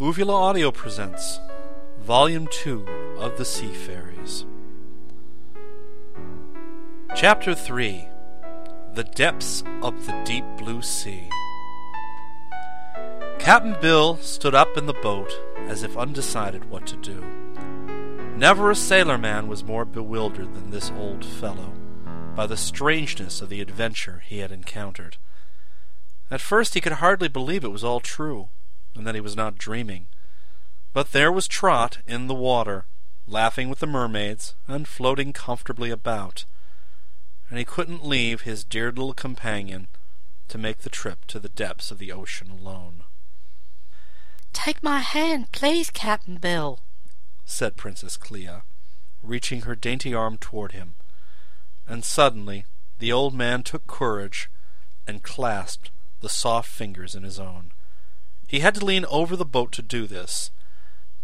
Uvula Audio presents Volume 2 of The Sea Fairies. Chapter 3 The Depths of the Deep Blue Sea. Captain Bill stood up in the boat as if undecided what to do. Never a sailor man was more bewildered than this old fellow by the strangeness of the adventure he had encountered. At first he could hardly believe it was all true, and that he was not dreaming. But there was Trot in the water, laughing with the mermaids, and floating comfortably about, and he couldn't leave his dear little companion to make the trip to the depths of the ocean alone. Take my hand, please, Captain Bill, said Princess Clia, reaching her dainty arm toward him. And suddenly the old man took courage and clasped the soft fingers in his own. He had to lean over the boat to do this,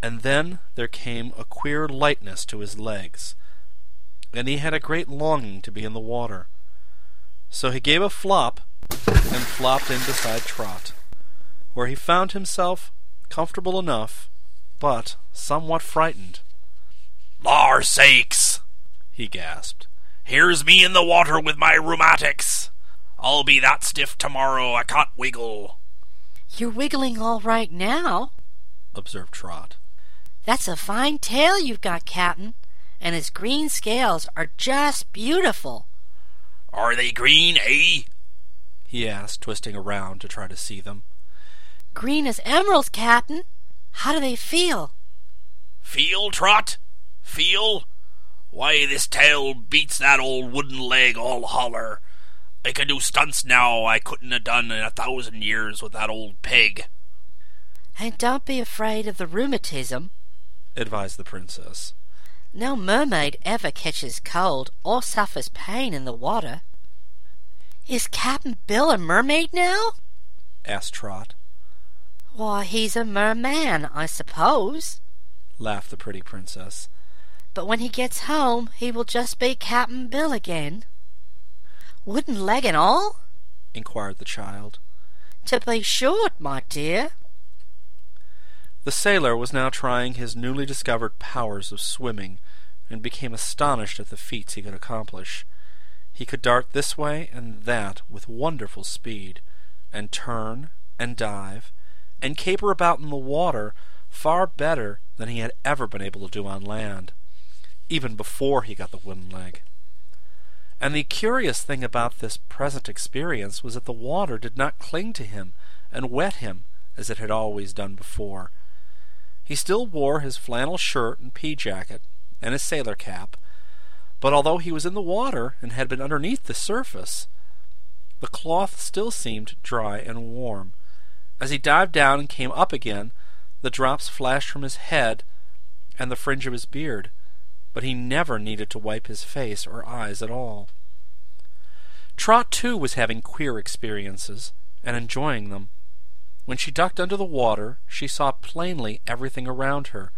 and then there came a queer lightness to his legs, and he had a great longing to be in the water. So he gave a flop and flopped in beside Trot, where he found himself comfortable enough, but somewhat frightened. Lar sakes! he gasped. Here's me in the water with my rheumatics. I'll be that stiff tomorrow I can't wiggle. You're wiggling all right now, observed Trot. That's a fine tail you've got, Captain, and its green scales are just beautiful. Are they green, eh? he asked, twisting around to try to see them. Green as emeralds, Captain. How do they feel? Feel, Trot? Feel? Why, this tail beats that old wooden leg all holler. I can do stunts now I couldn't have done in a thousand years with that old pig. And don't be afraid of the rheumatism, advised the princess. No mermaid ever catches cold or suffers pain in the water. Is Captain Bill a mermaid now? asked Trot. Why, he's a merman, I suppose, laughed the pretty princess. But when he gets home, he will just be Captain Bill again. Wooden leg and all? inquired the child. To be sure, my dear. The sailor was now trying his newly discovered powers of swimming, and became astonished at the feats he could accomplish. He could dart this way and that with wonderful speed, and turn and dive, and caper about in the water far better than he had ever been able to do on land, even before he got the wooden leg. And the curious thing about this present experience was that the water did not cling to him and wet him as it had always done before. He still wore his flannel shirt and pea jacket and his sailor cap, but although he was in the water and had been underneath the surface, the cloth still seemed dry and warm. As he dived down and came up again, the drops flashed from his head and the fringe of his beard but he never needed to wipe his face or eyes at all. Trot, too, was having queer experiences, and enjoying them. When she ducked under the water, she saw plainly everything around her,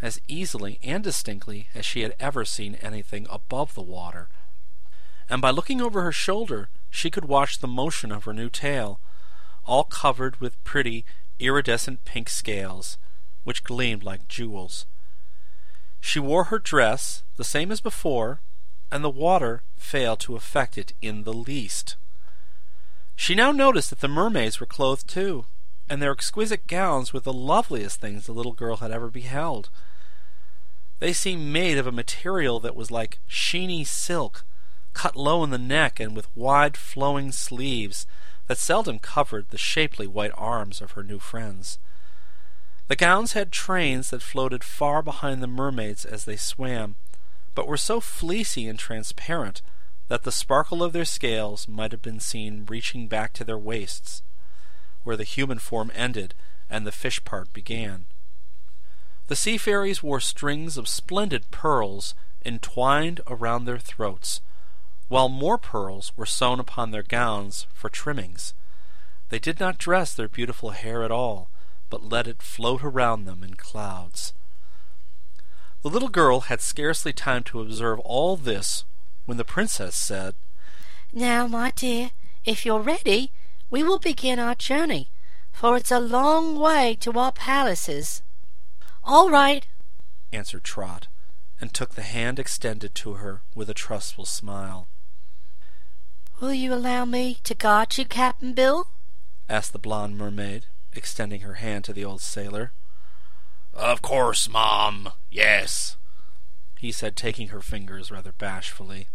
as easily and distinctly as she had ever seen anything above the water. And by looking over her shoulder, she could watch the motion of her new tail, all covered with pretty, iridescent pink scales, which gleamed like jewels. She wore her dress, the same as before, and the water failed to affect it in the least. She now noticed that the mermaids were clothed too, and their exquisite gowns were the loveliest things the little girl had ever beheld. They seemed made of a material that was like sheeny silk, cut low in the neck and with wide flowing sleeves that seldom covered the shapely white arms of her new friends. The gowns had trains that floated far behind the mermaids as they swam, but were so fleecy and transparent that the sparkle of their scales might have been seen reaching back to their waists, where the human form ended and the fish part began. The sea fairies wore strings of splendid pearls entwined around their throats, while more pearls were sewn upon their gowns for trimmings. They did not dress their beautiful hair at all, but let it float around them in clouds. The little girl had scarcely time to observe all this when the princess said, Now, my dear, if you're ready, we will begin our journey, for it's a long way to our palaces. All right, answered Trot, and took the hand extended to her with a trustful smile. Will you allow me to guard you, Cap'n Bill? asked the blonde mermaid, extending her hand to the old sailor. Of course, Mom. Yes, he said, taking her fingers rather bashfully.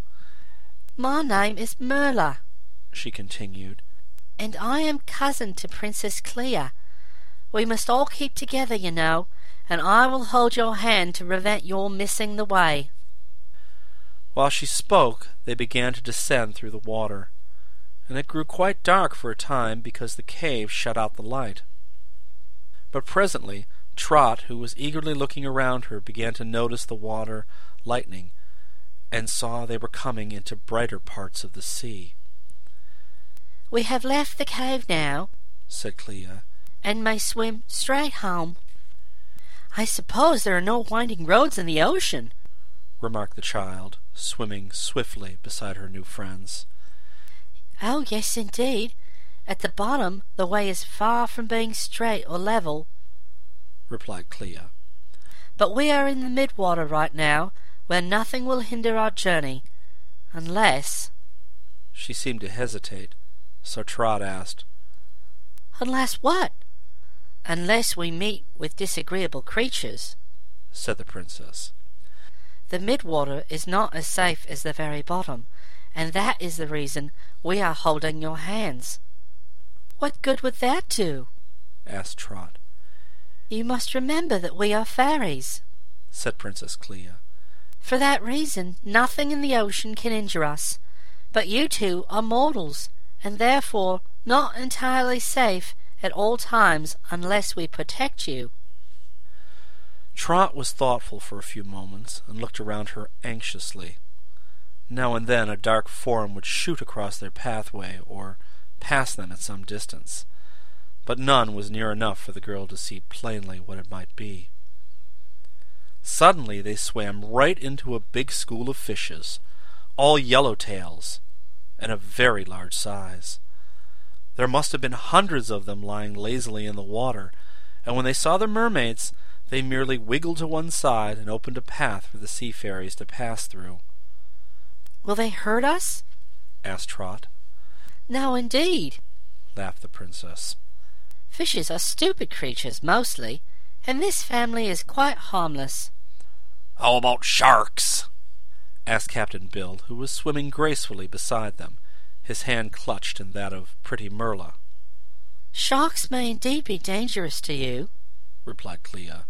My name is Merla, she continued, and I am cousin to Princess Clia. We must all keep together, you know, and I will hold your hand to prevent your missing the way. While she spoke, they began to descend through the water, and it grew quite dark for a time because the cave shut out the light. But presently Trot, who was eagerly looking around her, began to notice the water lightening, and saw they were coming into brighter parts of the sea. We have left the cave now, said Clia, and may swim straight home. I suppose there are no winding roads in the ocean, remarked the child, swimming swiftly beside her new friends. Oh, yes, indeed. At the bottom, the way is far from being straight or level, replied Clia. But we are in the midwater right now, where nothing will hinder our journey, unless. She seemed to hesitate, so Trot asked, Unless what? Unless we meet with disagreeable creatures, said the princess. The midwater is not as safe as the very bottom, and that is the reason we are holding your hands. What good would that do? asked Trot. You must remember that we are fairies, said Princess Clia. For that reason, nothing in the ocean can injure us. But you two are mortals, and therefore not entirely safe at all times unless we protect you. Trot was thoughtful for a few moments and looked around her anxiously. Now and then a dark form would shoot across their pathway or pass them at some distance but none was near enough for the girl to see plainly what it might be. Suddenly they swam right into a big school of fishes, all yellow-tails, and of very large size. There must have been hundreds of them lying lazily in the water, and when they saw the mermaids, they merely wiggled to one side and opened a path for the sea fairies to pass through. Will they hurt us? asked Trot. No, indeed, laughed the princess. Fishes are stupid creatures mostly, and this family is quite harmless. How about sharks? asked Captain Bill, who was swimming gracefully beside them, his hand clutched in that of pretty Merla. Sharks may indeed be dangerous to you, replied Clia.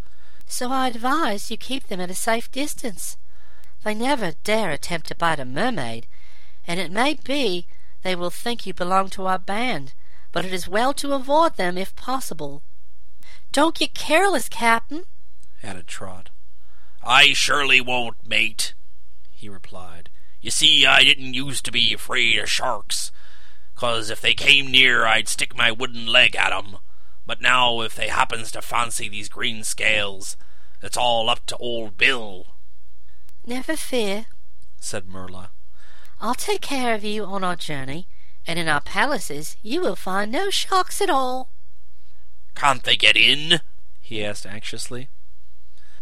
So I advise you keep them at a safe distance. They never dare attempt to bite a mermaid, and it may be they will think you belong to our band but it is well to avoid them if possible. Don't get careless, Captain, added Trot. I surely won't, mate, he replied. You see, I didn't used to be afraid of sharks, 'cause if they came near I'd stick my wooden leg at 'em. But now if they happens to fancy these green scales, it's all up to old Bill. Never fear, said Merla. I'll take care of you on our journey, and in our palaces you will find no sharks at all. Can't they get in? he asked anxiously.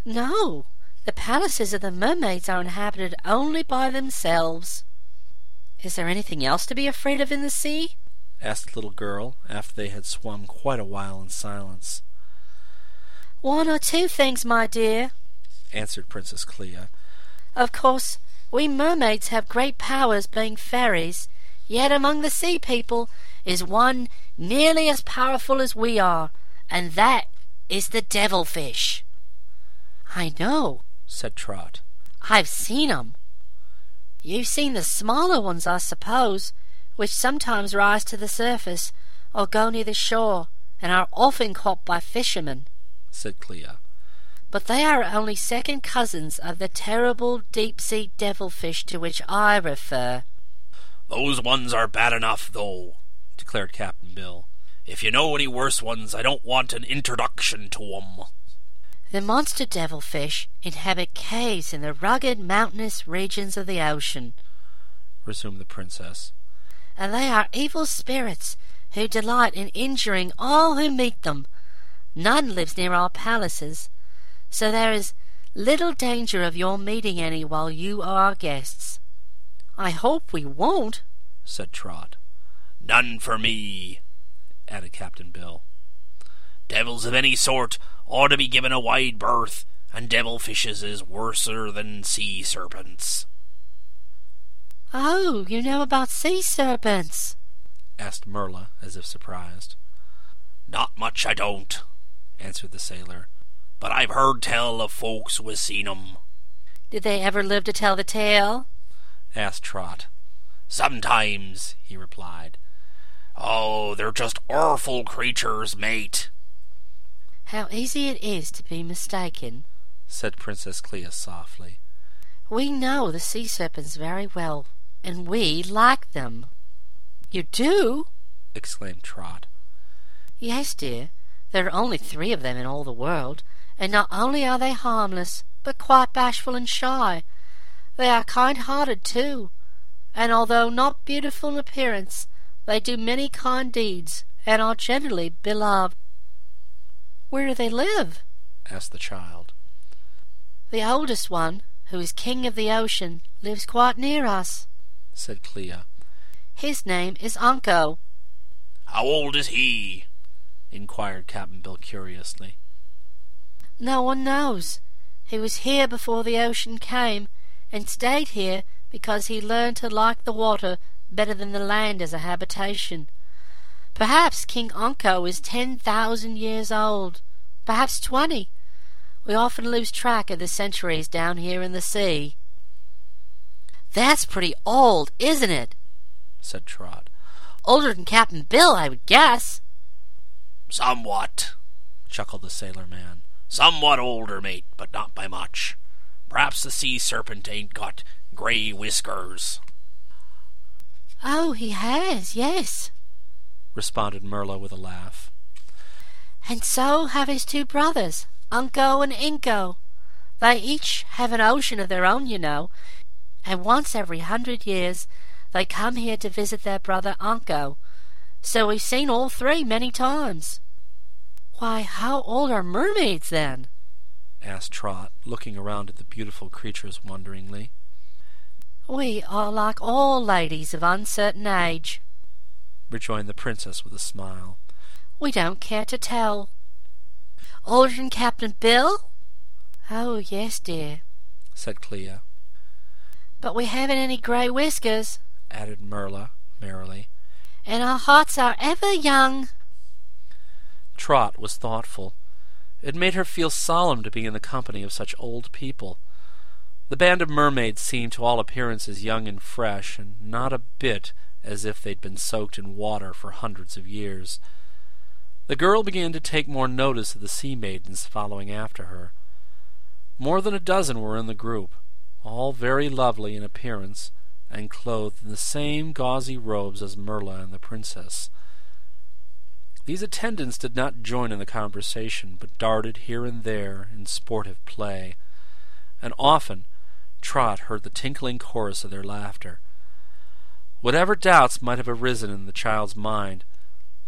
No, the palaces of the mermaids are inhabited only by themselves. Is there anything else to be afraid of in the sea? asked the little girl, after they had swum quite a while in silence. One or two things, my dear, answered Princess Clia. Of course, we mermaids have great powers being fairies, Yet among the sea people is one nearly as powerful as we are, and that is the devilfish. I know, said Trot. I've seen 'em. You've seen the smaller ones, I suppose, which sometimes rise to the surface or go near the shore and are often caught by fishermen, said Clia. But they are only second cousins of the terrible deep sea devilfish to which I refer. Those ones are bad enough, though, declared Captain Bill. If you know any worse ones, I don't want an introduction to 'em. The monster devilfish inhabit caves in the rugged mountainous regions of the ocean, resumed the princess. And they are evil spirits who delight in injuring all who meet them. None lives near our palaces, so there is little danger of your meeting any while you are our guests. I hope we won't, said Trot. None for me, added Captain Bill. Devils of any sort ought to be given a wide berth, and devil fishes is worser than sea serpents. Oh, you know about sea serpents? asked Merla, as if surprised. Not much I don't, answered the sailor, but I've heard tell of folks was seen 'em. Did they ever live to tell the tale? asked Trot. Sometimes, he replied. Oh, they're just awful creatures, mate. How easy it is to be mistaken, said Princess Clia softly. We know the sea serpents very well, and we like them. You do? exclaimed Trot. Yes, dear. There are only three of them in all the world, and not only are they harmless, but quite bashful and shy. They are kind-hearted, too, and although not beautiful in appearance, they do many kind deeds, and are generally beloved. Where do they live? asked the child. The oldest one, who is king of the ocean, lives quite near us, said Clia. His name is Anko. How old is he? inquired Captain Bill curiously. No one knows. He was here before the ocean came, and stayed here because he learned to like the water better than the land as a habitation. Perhaps King Onko is ten thousand years old, perhaps twenty. We often lose track of the centuries down here in the sea. That's pretty old, isn't it? said Trot. Older than Captain Bill, I would guess. Somewhat, chuckled the sailor man. Somewhat older, mate, but not by much. Perhaps the sea serpent ain't got grey whiskers. Oh, he has, yes, responded Merla with a laugh. And so have his two brothers, Unko and Inko. They each have an ocean of their own, you know, and once every hundred years they come here to visit their brother Unco. So we've seen all three many times. Why, how old are mermaids then? asked Trot, looking around at the beautiful creatures wonderingly. We are like all ladies of uncertain age, rejoined the princess with a smile. We don't care to tell. Older than Captain Bill? Oh, yes, dear, said Clia. But we haven't any grey whiskers, added Merla merrily. And our hearts are ever young. Trot was thoughtful. It made her feel solemn to be in the company of such old people. The band of mermaids seemed to all appearances young and fresh, and not a bit as if they'd been soaked in water for hundreds of years. The girl began to take more notice of the sea maidens following after her. More than a dozen were in the group, all very lovely in appearance, and clothed in the same gauzy robes as Merla and the princess. These attendants did not join in the conversation, but darted here and there in sportive play, and often Trot heard the tinkling chorus of their laughter. Whatever doubts might have arisen in the child's mind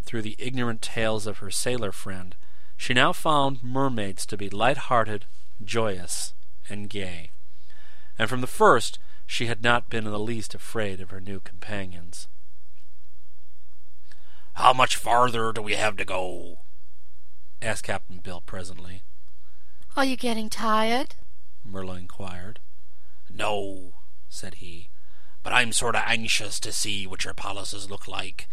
through the ignorant tales of her sailor friend, she now found mermaids to be light-hearted, joyous, and gay, and from the first she had not been in the least afraid of her new companions. How much farther do we have to go? asked Captain Bill presently. Are you getting tired? Merla inquired. No, said he, but I'm sort of anxious to see what your palaces look like.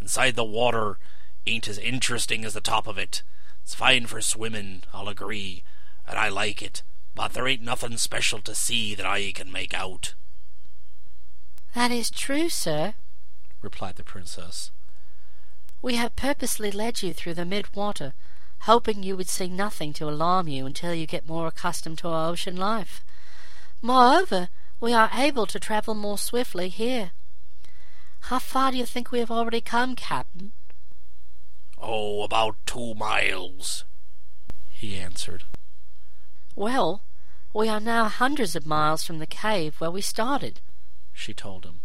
Inside the water ain't as interesting as the top of it. It's fine for swimming, I'll agree, and I like it, but there ain't nothing special to see that I can make out. That is true, sir, replied the princess. We have purposely led you through the mid-water, hoping you would see nothing to alarm you until you get more accustomed to our ocean life. Moreover, we are able to travel more swiftly here. How far do you think we have already come, Captain? Oh, about two miles, he answered. Well, we are now hundreds of miles from the cave where we started, she told him.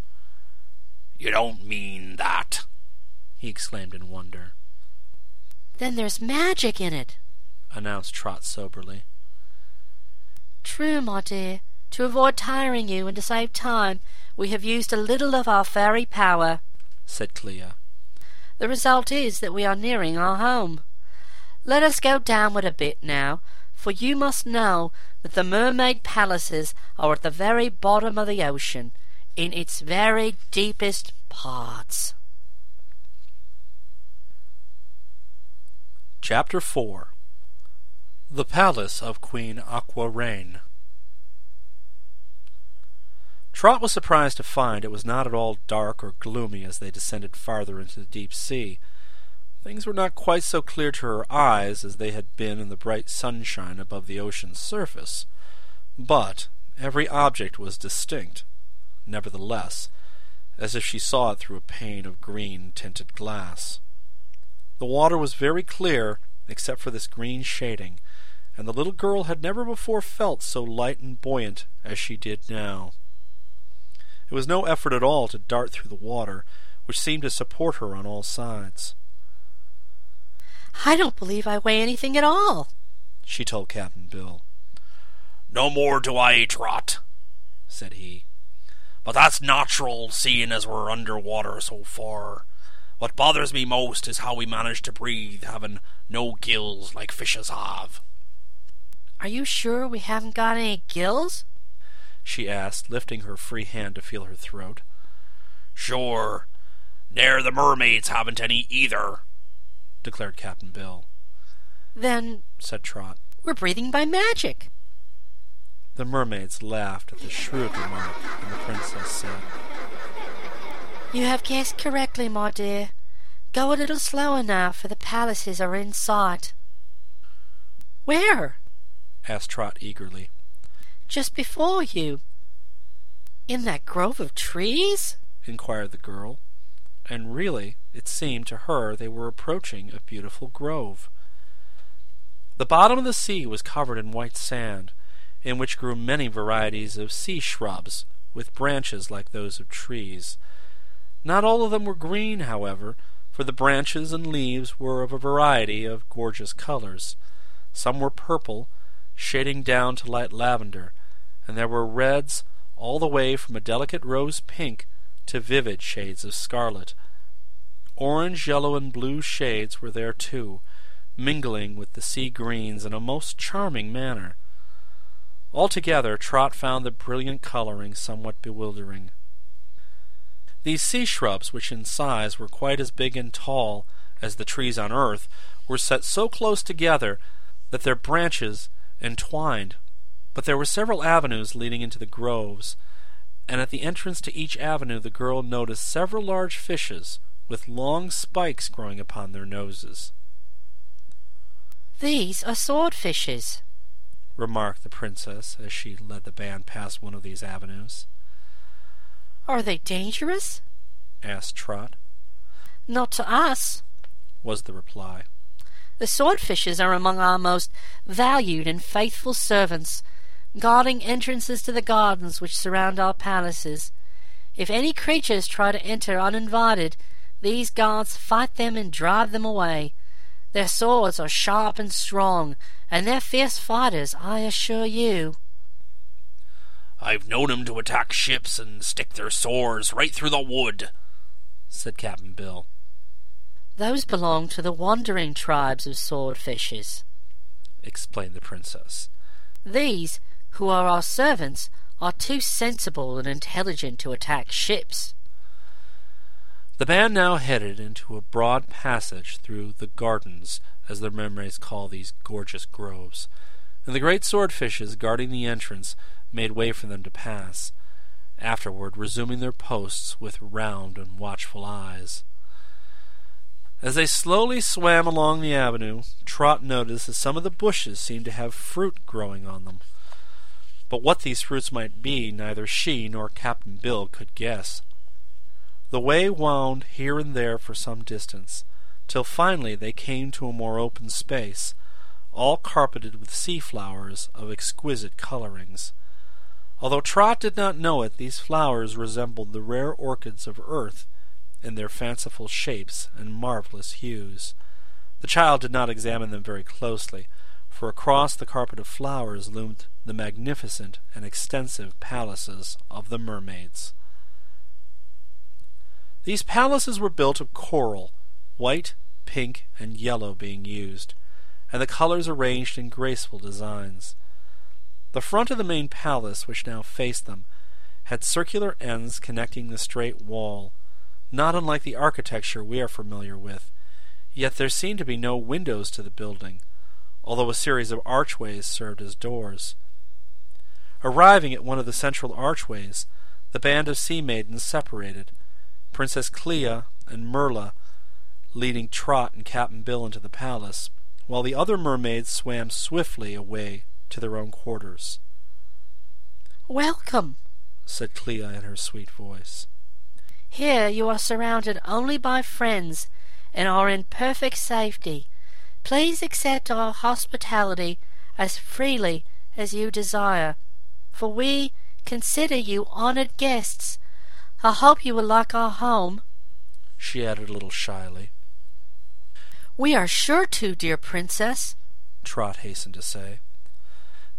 You don't mean that, he exclaimed in wonder. Then there's magic in it, announced Trot soberly. True, my dear. To avoid tiring you and to save time, we have used a little of our fairy power, said Clia. The result is that we are nearing our home. Let us go downward a bit now, for you must know that the mermaid palaces are at the very bottom of the ocean, in its very deepest parts. Chapter 4 The Palace of Queen Aquareine Trot was surprised to find it was not at all dark or gloomy as they descended farther into the deep sea. Things were not quite so clear to her eyes as they had been in the bright sunshine above the ocean's surface, but every object was distinct, nevertheless, as if she saw it through a pane of green tinted glass. The water was very clear, except for this green shading, and the little girl had never before felt so light and buoyant as she did now. It was no effort at all to dart through the water, which seemed to support her on all sides. I don't believe I weigh anything at all, she told Captain Bill. No more do I, Trot, said he. But that's natural, seeing as we're under water so far. What bothers me most is how we manage to breathe, having no gills like fishes have. Are you sure we haven't got any gills? she asked, lifting her free hand to feel her throat. Sure. Ne'er the mermaids haven't any either, declared Captain Bill. Then, said Trot, we're breathing by magic. The mermaids laughed at the shrewd remark, and the princess said, You have guessed correctly, my dear. Go a little slower now, for the palaces are in sight. Where? asked Trot eagerly just before you. In that grove of trees? inquired the girl. And really, it seemed to her they were approaching a beautiful grove. The bottom of the sea was covered in white sand, in which grew many varieties of sea shrubs, with branches like those of trees. Not all of them were green, however, for the branches and leaves were of a variety of gorgeous colors. Some were purple, shading down to light lavender, and there were reds all the way from a delicate rose pink to vivid shades of scarlet. Orange, yellow, and blue shades were there too, mingling with the sea greens in a most charming manner. Altogether, Trot found the brilliant coloring somewhat bewildering. These sea shrubs, which in size were quite as big and tall as the trees on earth, were set so close together that their branches entwined but there were several avenues leading into the groves, and at the entrance to each avenue the girl noticed several large fishes with long spikes growing upon their noses. These are swordfishes, remarked the princess as she led the band past one of these avenues. Are they dangerous? asked Trot. Not to us, was the reply. The swordfishes are among our most valued and faithful servants, guarding entrances to the gardens which surround our palaces. If any creatures try to enter uninvited, these guards fight them and drive them away. Their swords are sharp and strong, and they're fierce fighters, I assure you. I've known 'em to attack ships and stick their swords right through the wood, said Captain Bill. Those belong to the wandering tribes of swordfishes, explained the princess. These who are our servants, are too sensible and intelligent to attack ships. The band now headed into a broad passage through the gardens, as their mermaids call these gorgeous groves, and the great swordfishes guarding the entrance made way for them to pass, afterward resuming their posts with round and watchful eyes. As they slowly swam along the avenue, Trot noticed that some of the bushes seemed to have fruit growing on them but what these fruits might be neither she nor Captain Bill could guess. The way wound here and there for some distance, till finally they came to a more open space, all carpeted with sea flowers of exquisite colorings. Although Trot did not know it, these flowers resembled the rare orchids of earth, in their fanciful shapes and marvelous hues. The child did not examine them very closely, for across the carpet of flowers loomed the magnificent and extensive palaces of the mermaids. These palaces were built of coral, white, pink, and yellow being used, and the colors arranged in graceful designs. The front of the main palace, which now faced them, had circular ends connecting the straight wall, not unlike the architecture we are familiar with, yet there seemed to be no windows to the building, although a series of archways served as doors. Arriving at one of the central archways, the band of sea maidens separated, Princess Clia and Merla leading Trot and Cap'n Bill into the palace, while the other mermaids swam swiftly away to their own quarters. Welcome, said Clia in her sweet voice. Here you are surrounded only by friends and are in perfect safety. Please accept our hospitality as freely as you desire, for we consider you honored guests. I hope you will like our home, she added a little shyly. We are sure to, dear princess, Trot hastened to say.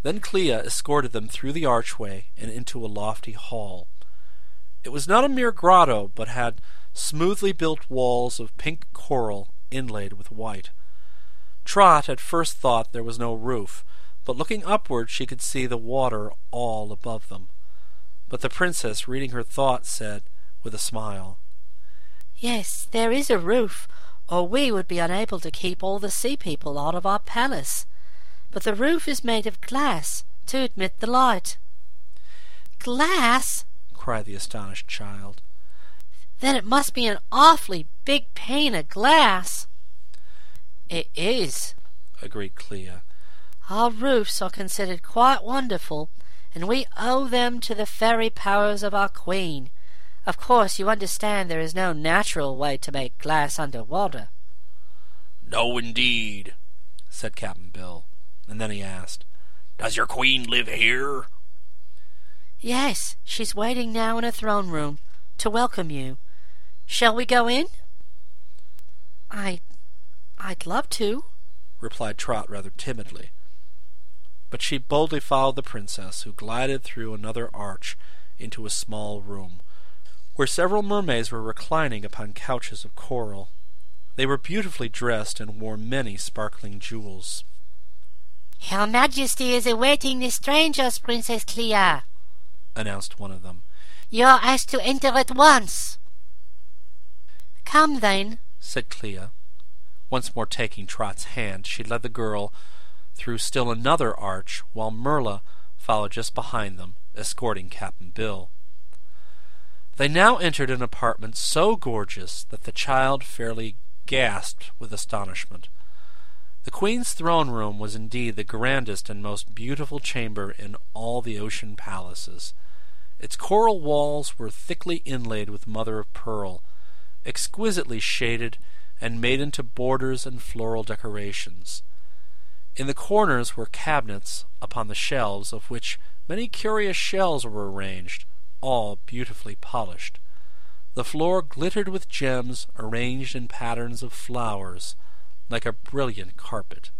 Then Clia escorted them through the archway and into a lofty hall. It was not a mere grotto, but had smoothly built walls of pink coral inlaid with white. Trot at first thought there was no roof, but looking upward she could see the water all above them. But the princess, reading her thoughts, said, with a smile, Yes, there is a roof, or we would be unable to keep all the sea people out of our palace. But the roof is made of glass to admit the light. Glass? cried the astonished child. Then it must be an awfully big pane of glass. It is, agreed Clia. Our roofs are considered quite wonderful, and we owe them to the fairy powers of our queen. Of course, you understand there is no natural way to make glass under water. No, indeed, said Cap'n Bill, and then he asked, Does your queen live here? Yes, she's waiting now in a throne room to welcome you. Shall we go in? I I'd love to, replied Trot rather timidly. But she boldly followed the princess, who glided through another arch into a small room, where several mermaids were reclining upon couches of coral. They were beautifully dressed and wore many sparkling jewels. Her Majesty is awaiting the strangers, Princess Clia, announced one of them. You are asked to enter at once. Come then, said Clia. Once more taking Trot's hand, she led the girl through still another arch, while Merla followed just behind them, escorting Cap'n Bill. They now entered an apartment so gorgeous that the child fairly gasped with astonishment. The Queen's throne room was indeed the grandest and most beautiful chamber in all the ocean palaces. Its coral walls were thickly inlaid with mother of pearl, exquisitely shaded and made into borders and floral decorations. In the corners were cabinets upon the shelves, of which many curious shells were arranged, all beautifully polished. The floor glittered with gems arranged in patterns of flowers, like a brilliant carpet.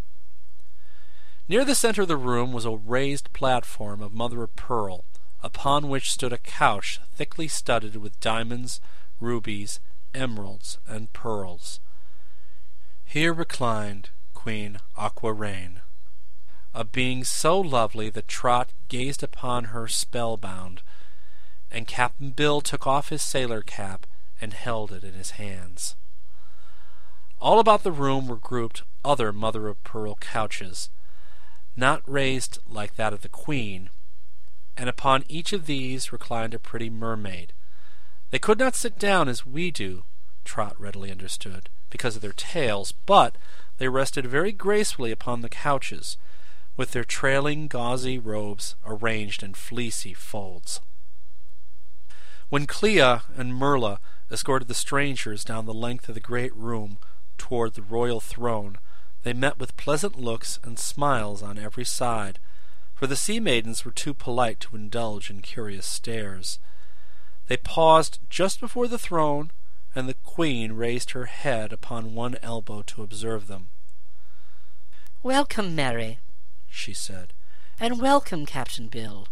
Near the center of the room was a raised platform of mother of pearl, upon which stood a couch thickly studded with diamonds, rubies, emeralds, and pearls. Here reclined Queen Aquareine, a being so lovely that Trot gazed upon her spellbound, and Cap'n Bill took off his sailor cap and held it in his hands. All about the room were grouped other mother of pearl couches, not raised like that of the Queen, and upon each of these reclined a pretty mermaid. They could not sit down as we do, Trot readily understood, because of their tails, but they rested very gracefully upon the couches, with their trailing gauzy robes arranged in fleecy folds. When Clia and Merla escorted the strangers down the length of the great room toward the royal throne, they met with pleasant looks and smiles on every side, for the sea maidens were too polite to indulge in curious stares. They paused just before the throne and the queen raised her head upon one elbow to observe them. Welcome, Mary, she said, and welcome, Captain Bill.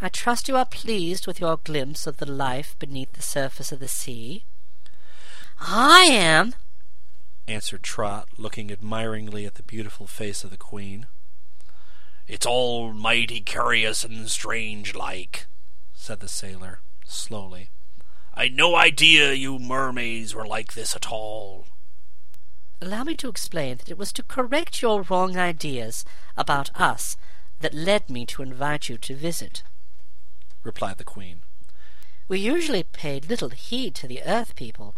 I trust you are pleased with your glimpse of the life beneath the surface of the sea. I am, answered Trot, looking admiringly at the beautiful face of the Queen. It's all mighty curious and strange like, said the sailor, slowly. I'd no idea you mermaids were like this at all. Allow me to explain that it was to correct your wrong ideas about us that led me to invite you to visit, replied the Queen. We usually paid little heed to the Earth people,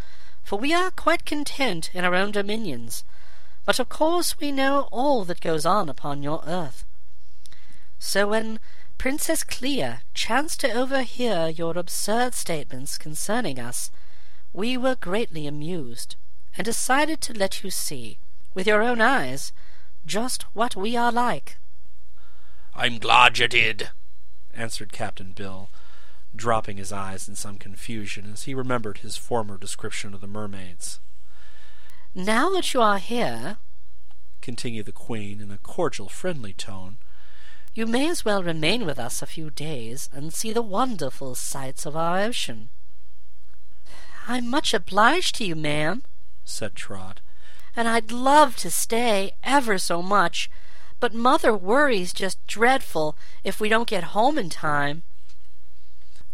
for we are quite content in our own dominions. But of course we know all that goes on upon your earth. So when Princess Clia chanced to overhear your absurd statements concerning us, we were greatly amused, and decided to let you see, with your own eyes, just what we are like. I'm glad you did, answered Captain Bill, dropping his eyes in some confusion as he remembered his former description of the mermaids. Now that you are here, continued the Queen in a cordial, friendly tone, you may as well remain with us a few days and see the wonderful sights of our ocean. I'm much obliged to you, ma'am, said Trot, and I'd love to stay ever so much, but Mother worries just dreadful if we don't get home in time.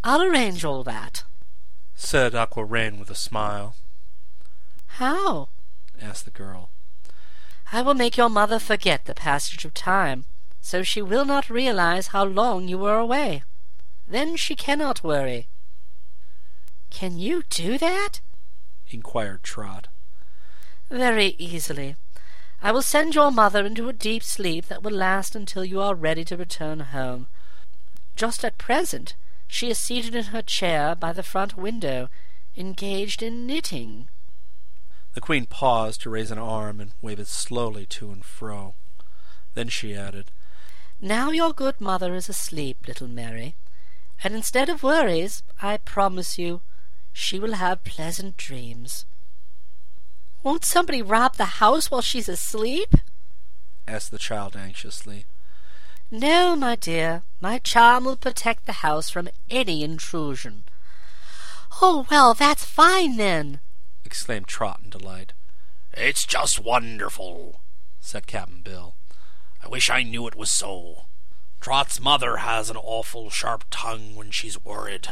I'll arrange all that, said Aquareine with a smile. How? asked the girl. I will make your mother forget the passage of time, so she will not realize how long you were away. Then she cannot worry. Can you do that? inquired Trot. Very easily. I will send your mother into a deep sleep that will last until you are ready to return home. Just at present, she is seated in her chair by the front window, engaged in knitting. The Queen paused to raise an arm and wave it slowly to and fro. Then she added, Now your good mother is asleep, little Mary, and instead of worries, I promise you, she will have pleasant dreams. Won't somebody rob the house while she's asleep? asked the child anxiously. No, my dear, my charm will protect the house from any intrusion. Oh, well, that's fine then, exclaimed Trot in delight. It's just wonderful, said Cap'n Bill. I wish I knew it was so. Trot's mother has an awful sharp tongue when she's worried.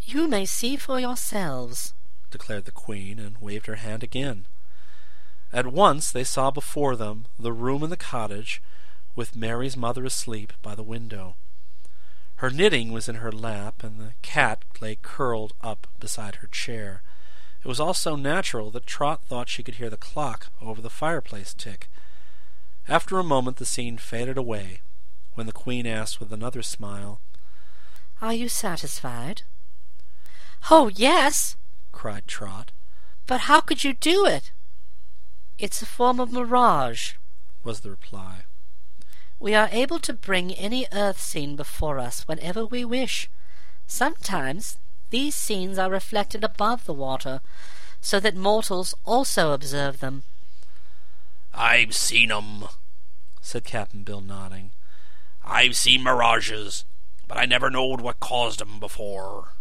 You may see for yourselves, declared the Queen, and waved her hand again. At once they saw before them the room in the cottage, with Mary's mother asleep by the window. Her knitting was in her lap, and the cat lay curled up beside her chair. It was all so natural that Trot thought she could hear the clock over the fireplace tick. After a moment the scene faded away, when the Queen asked with another smile, Are you satisfied? Oh, yes, cried Trot. But how could you do it? It's a form of mirage, was the reply. We are able to bring any earth scene before us whenever we wish. Sometimes these scenes are reflected above the water, so that mortals also observe them. I've seen 'em, said Cap'n Bill, nodding. I've seen mirages, but I never knowed what caused 'em before.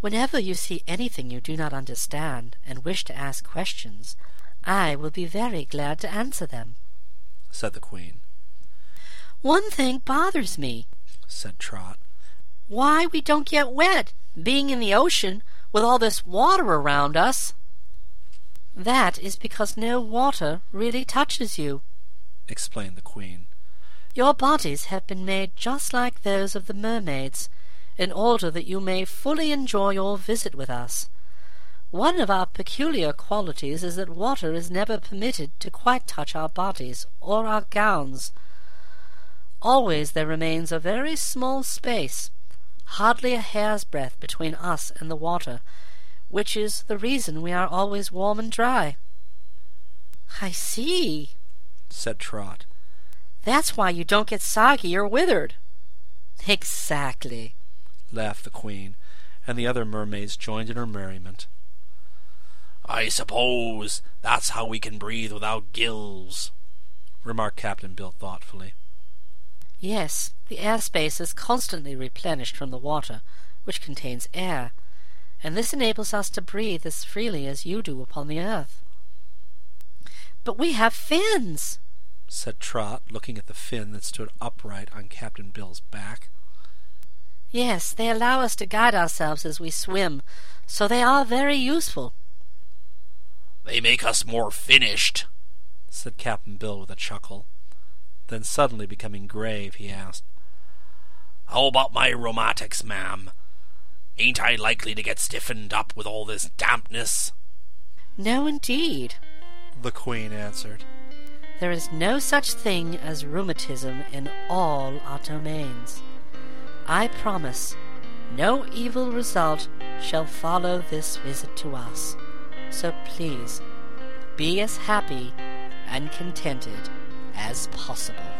Whenever you see anything you do not understand and wish to ask questions, I will be very glad to answer them, said the Queen. One thing bothers me, said Trot. Why we don't get wet, being in the ocean with all this water around us. That is because no water really touches you, explained the Queen. Your bodies have been made just like those of the mermaids, in order that you may fully enjoy your visit with us. One of our peculiar qualities is that water is never permitted to quite touch our bodies or our gowns. Always there remains a very small space, hardly a hair's breadth between us and the water, which is the reason we are always warm and dry. I see, said Trot. That's why you don't get soggy or withered. Exactly, laughed the Queen, and the other mermaids joined in her merriment. I suppose that's how we can breathe without gills, remarked Captain Bill thoughtfully. Yes, the airspace is constantly replenished from the water, which contains air, and this enables us to breathe as freely as you do upon the earth. But we have fins, said Trot, looking at the fin that stood upright on Captain Bill's back. Yes, they allow us to guide ourselves as we swim, so they are very useful. They make us more finished, said Captain Bill with a chuckle. Then suddenly becoming grave, he asked, How about my rheumatics, ma'am? Ain't I likely to get stiffened up with all this dampness? No, indeed, the Queen answered. There is no such thing as rheumatism in all our domains. I promise no evil result shall follow this visit to us. So please, be as happy and contented as possible.